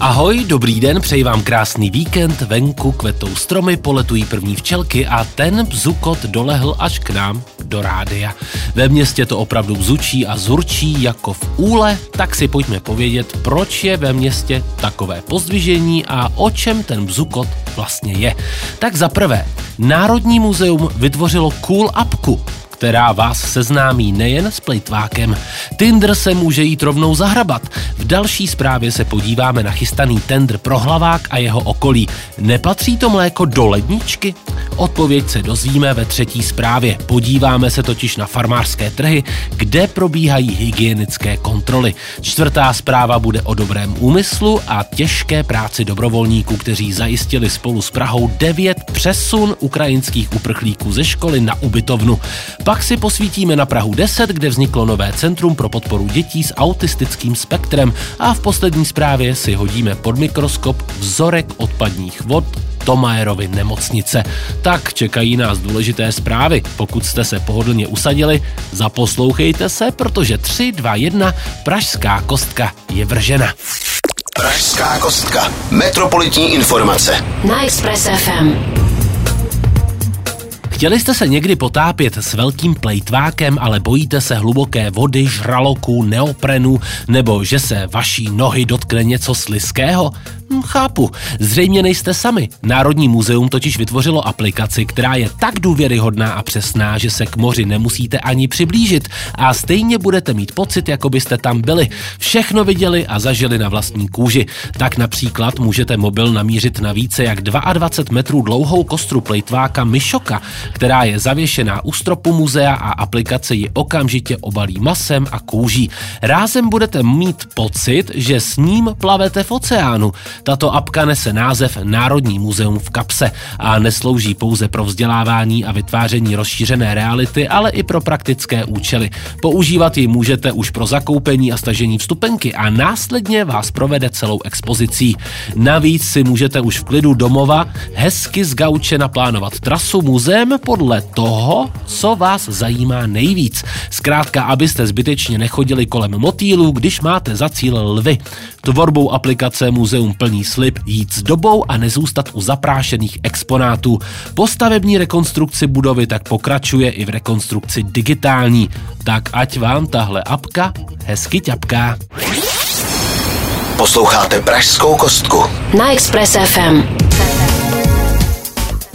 Ahoj, dobrý den, přeji vám krásný víkend, venku kvetou stromy, poletují první včelky a ten bzukot dolehl až k nám do rádia. Ve městě to opravdu bzučí a zurčí jako v úle, tak si pojďme povědět, proč je ve městě takové pozdvižení a o čem ten bzukot vlastně je. Tak za prvé, Národní muzeum vytvořilo cool apku, která vás seznámí nejen s plejtvákem. Tinder se může jít rovnou zahrabat. V další zprávě se podíváme na chystaný tender pro hlavák a jeho okolí. Nepatří to mléko do ledničky? Odpověď se dozvíme ve třetí zprávě. Podíváme se totiž na farmářské trhy, kde probíhají hygienické kontroly. Čtvrtá zpráva bude o dobrém úmyslu a těžké práci dobrovolníků, kteří zajistili spolu s Prahou devět přesun ukrajinských uprchlíků ze školy na ubytovnu. Pak si posvítíme na Prahu 10, kde vzniklo nové centrum pro podporu dětí s autistickým spektrem a v poslední zprávě si hodíme pod mikroskop vzorek odpadních vod Tomajerovy nemocnice. Tak čekají nás důležité zprávy. Pokud jste se pohodlně usadili, zaposlouchejte se, protože 3, 2, 1 Pražská kostka je vržena. Pražská kostka. Metropolitní informace. Na Express FM. Chtěli jste se někdy potápět s velkým plejtvákem, ale bojíte se hluboké vody, žraloků, neoprenu, nebo že se vaší nohy dotkne něco sliského? Hm, chápu, zřejmě nejste sami. Národní muzeum totiž vytvořilo aplikaci, která je tak důvěryhodná a přesná, že se k moři nemusíte ani přiblížit a stejně budete mít pocit, jako byste tam byli. Všechno viděli a zažili na vlastní kůži. Tak například můžete mobil namířit na více jak 22 metrů dlouhou kostru plejtváka Myšoka, která je zavěšená u stropu muzea a aplikace ji okamžitě obalí masem a kůží. Rázem budete mít pocit, že s ním plavete v oceánu. Tato apka nese název Národní muzeum v kapse a neslouží pouze pro vzdělávání a vytváření rozšířené reality, ale i pro praktické účely. Používat ji můžete už pro zakoupení a stažení vstupenky a následně vás provede celou expozicí. Navíc si můžete už v klidu domova hezky z gauče naplánovat trasu muzeem podle toho, co vás zajímá nejvíc. Zkrátka, abyste zbytečně nechodili kolem motýlů, když máte za cíl lvy. Tvorbou aplikace Muzeum plní slib jít s dobou a nezůstat u zaprášených exponátů. Po stavební rekonstrukci budovy tak pokračuje i v rekonstrukci digitální. Tak ať vám tahle apka hezky ťapká. Posloucháte Pražskou kostku. Na Express FM.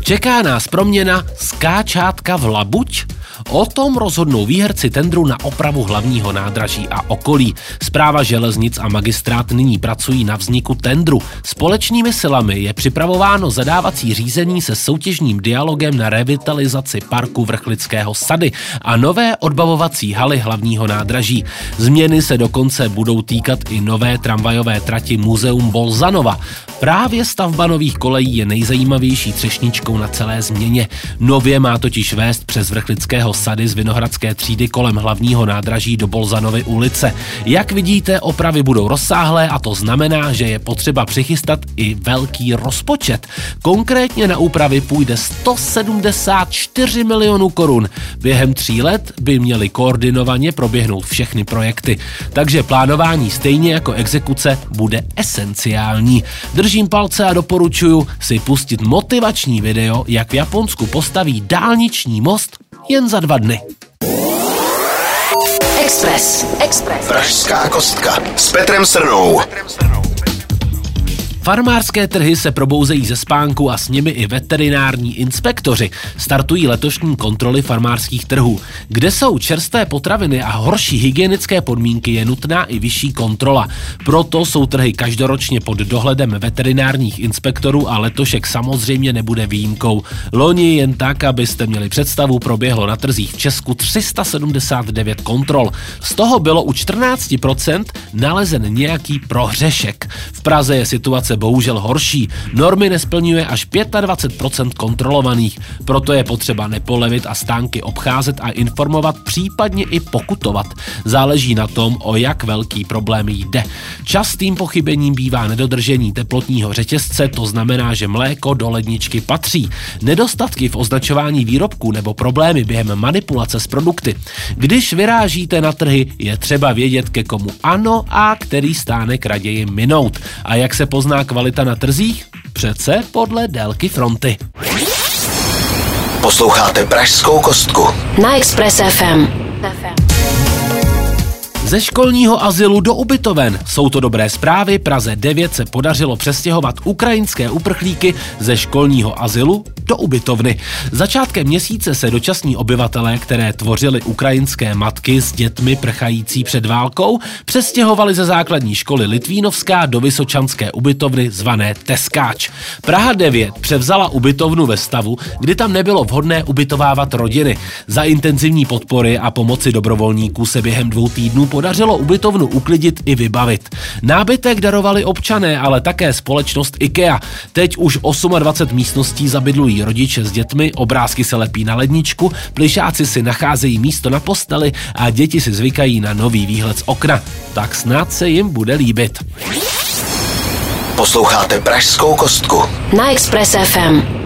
Čeká nás proměna skáčátka v Labuť? O tom rozhodnou výherci tendru na opravu hlavního nádraží a okolí. Zpráva železnic a magistrát nyní pracují na vzniku tendru. Společnými silami je připravováno zadávací řízení se soutěžním dialogem na revitalizaci parku Vrchlického sady a nové odbavovací haly hlavního nádraží. Změny se dokonce budou týkat i nové tramvajové trati Muzeum Bolzanova. Právě stavba nových kolejí je nejzajímavější třešničkou na celé změně. Nově má totiž vést přes Vrchlického sady z Vinohradské třídy kolem hlavního nádraží do Bolzanovy ulice. Jak vidíte, opravy budou rozsáhlé a to znamená, že je potřeba přichystat i velký rozpočet. Konkrétně na úpravy půjde 174 milionů korun. Během tří let by měly koordinovaně proběhnout všechny projekty. Takže plánování stejně jako exekuce bude esenciální. Držím palce a doporučuji si pustit motivační video, jak v Japonsku postaví dálniční most jen za dva dny. Express. Express. Pražská kostka s Petrem Srnou. Farmářské trhy se probouzejí ze spánku a s nimi i veterinární inspektoři. Startují letošní kontroly farmářských trhů. Kde jsou čerstvé potraviny a horší hygienické podmínky, je nutná i vyšší kontrola. Proto jsou trhy každoročně pod dohledem veterinárních inspektorů a letošek samozřejmě nebude výjimkou. Loni jen tak, abyste měli představu, proběhlo na trzích v Česku 379 kontrol. Z toho bylo u 14% nalezen nějaký prohřešek. V Praze je situace zase bohužel horší. Normy nesplňuje až 25% kontrolovaných, proto je potřeba nepolevit a stánky obcházet a informovat, případně i pokutovat. Záleží na tom, o jak velký problém jde. Častým pochybením bývá nedodržení teplotního řetězce, to znamená, že mléko do ledničky patří. Nedostatky v označování výrobků nebo problémy během manipulace s produkty. Když vyrážíte na trhy, je třeba vědět, ke komu ano a který stánek raději minout. A jak se pozná kvalita na trzích? Přece podle délky fronty. Posloucháte Pražskou kostku. Na Express FM. Ze školního azylu do ubytoven. Jsou to dobré zprávy. Praze 9 se podařilo přestěhovat ukrajinské uprchlíky ze školního azylu do ubytovny. Začátkem měsíce se dočasní obyvatelé, které tvořili ukrajinské matky s dětmi prchající před válkou, přestěhovali ze základní školy Litvínovská do Vysočanské ubytovny zvané Teskáč. Praha 9 převzala ubytovnu ve stavu, kdy tam nebylo vhodné ubytovávat rodiny. Za intenzivní podpory a pomoci dobrovolníků se během dvou týdnů podařilo ubytovnu uklidit i vybavit. Nábytek darovali občané, ale také společnost IKEA. Teď už 28 místností zabydlují rodiče s dětmi, obrázky se lepí na ledničku, plišáci si nacházejí místo na posteli a děti si zvykají na nový výhled z okna. Tak snad se jim bude líbit. Posloucháte Pražskou kostku. Na Express FM.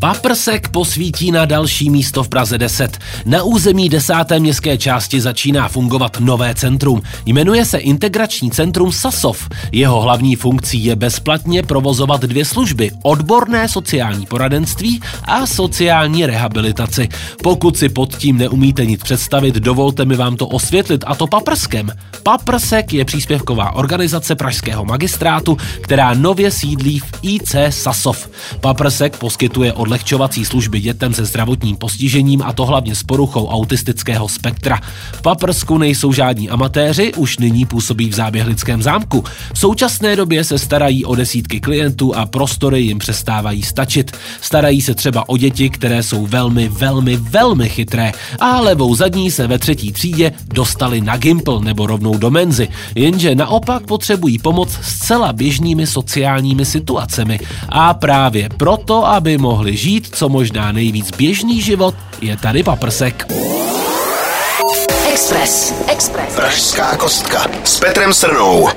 Paprsek posvítí na další místo v Praze 10. Na území desáté městské části začíná fungovat nové centrum. Jmenuje se Integrační centrum Sasov. Jeho hlavní funkcí je bezplatně provozovat dvě služby. Odborné sociální poradenství a sociální rehabilitaci. Pokud si pod tím neumíte nic představit, dovolte mi vám to osvětlit a to paprskem. Paprsek je příspěvková organizace Pražského magistrátu, která nově sídlí v IC Sasov. Paprsek poskytuje od odlehčovací služby dětem se zdravotním postižením a to hlavně s poruchou autistického spektra. V Paprsku nejsou žádní amatéři, už nyní působí v záběhlickém zámku. V současné době se starají o desítky klientů a prostory jim přestávají stačit. Starají se třeba o děti, které jsou velmi, velmi, velmi chytré a levou zadní se ve třetí třídě dostali na Gimple nebo rovnou do menzy, jenže naopak potřebují pomoc zcela běžnými sociálními situacemi. A právě proto, aby mohli žít co možná nejvíc běžný život, je tady paprsek. Express. Express. Pražská kostka s Petrem Srnou.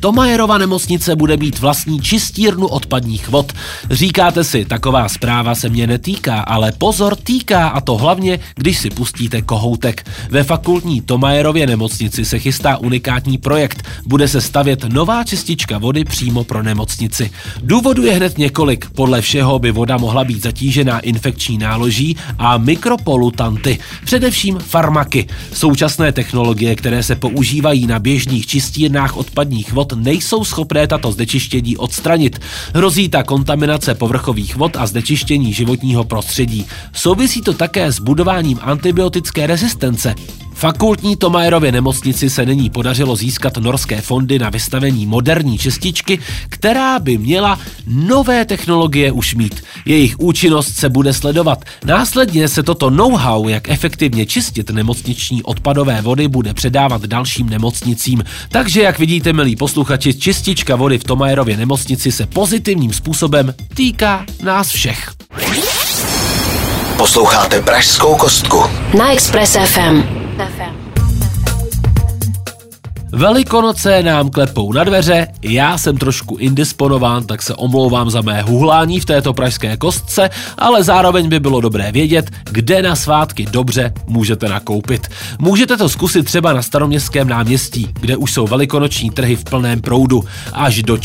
Tomajerova nemocnice bude mít vlastní čistírnu odpadních vod. Říkáte si, taková zpráva se mě netýká, ale pozor týká a to hlavně, když si pustíte kohoutek. Ve fakultní Tomajerově nemocnici se chystá unikátní projekt. Bude se stavět nová čistička vody přímo pro nemocnici. Důvodu je hned několik. Podle všeho by voda mohla být zatížená infekční náloží a mikropolutanty, především farmaky. Současné technologie, které se používají na běžných čistírnách odpadních vod, nejsou schopné tato znečištění odstranit. Hrozí ta kontaminace povrchových vod a znečištění životního prostředí. Souvisí to také s budováním antibiotické rezistence. Fakultní Tomajerově nemocnici se nyní podařilo získat norské fondy na vystavení moderní čističky, která by měla nové technologie už mít. Jejich účinnost se bude sledovat. Následně se toto know-how, jak efektivně čistit nemocniční odpadové vody, bude předávat dalším nemocnicím. Takže, jak vidíte, milí posluchači, čistička vody v Tomajerově nemocnici se pozitivním způsobem týká nás všech. Posloucháte Pražskou kostku. Na Express FM. Velikonoce nám klepou na dveře, já jsem trošku indisponován, tak se omlouvám za mé huhlání v této pražské kostce, ale zároveň by bylo dobré vědět, kde na svátky dobře můžete nakoupit. Můžete to zkusit třeba na staroměstském náměstí, kde už jsou velikonoční trhy v plném proudu. Až do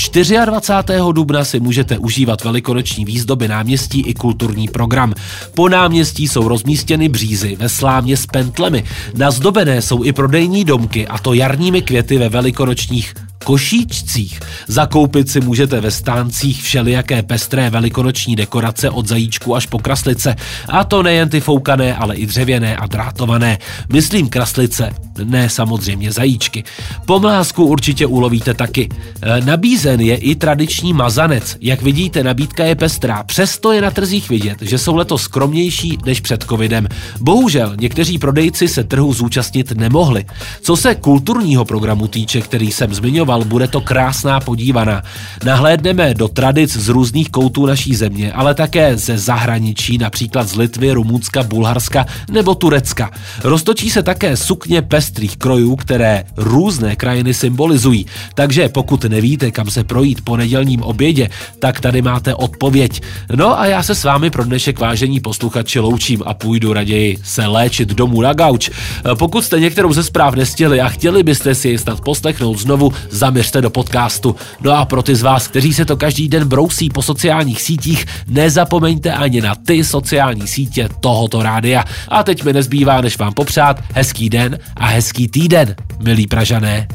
24. dubna si můžete užívat velikonoční výzdoby náměstí i kulturní program. Po náměstí jsou rozmístěny břízy ve slámě s pentlemi. Nazdobené jsou i prodejní domky a to jarními květy ve velikonočních košíčcích. Zakoupit si můžete ve stáncích všelijaké pestré velikonoční dekorace od zajíčku až po kraslice. A to nejen ty foukané, ale i dřevěné a drátované. Myslím kraslice, ne samozřejmě zajíčky. Pomlásku určitě ulovíte taky. E, nabízen je i tradiční mazanec. Jak vidíte, nabídka je pestrá. Přesto je na trzích vidět, že jsou letos skromnější než před covidem. Bohužel někteří prodejci se trhu zúčastnit nemohli. Co se kulturního programu týče, který jsem zmiňoval, bude to krásná podívaná. Nahlédneme do tradic z různých koutů naší země, ale také ze zahraničí, například z Litvy, Rumunska, Bulharska nebo Turecka. Roztočí se také sukně pestrých krojů, které různé krajiny symbolizují. Takže pokud nevíte, kam se projít po nedělním obědě, tak tady máte odpověď. No a já se s vámi pro dnešek vážení posluchači loučím a půjdu raději se léčit domů na gauč. Pokud jste některou ze zpráv nestihli a chtěli byste si ji snad poslechnout znovu, zaměřte do podcastu. No a pro ty z vás, kteří se to každý den brousí po sociálních sítích, nezapomeňte ani na ty sociální sítě tohoto rádia. A teď mi nezbývá, než vám popřát hezký den a hezký týden, milí Pražané.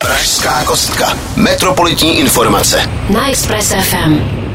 Pražská kostka. Metropolitní informace. Na Express FM.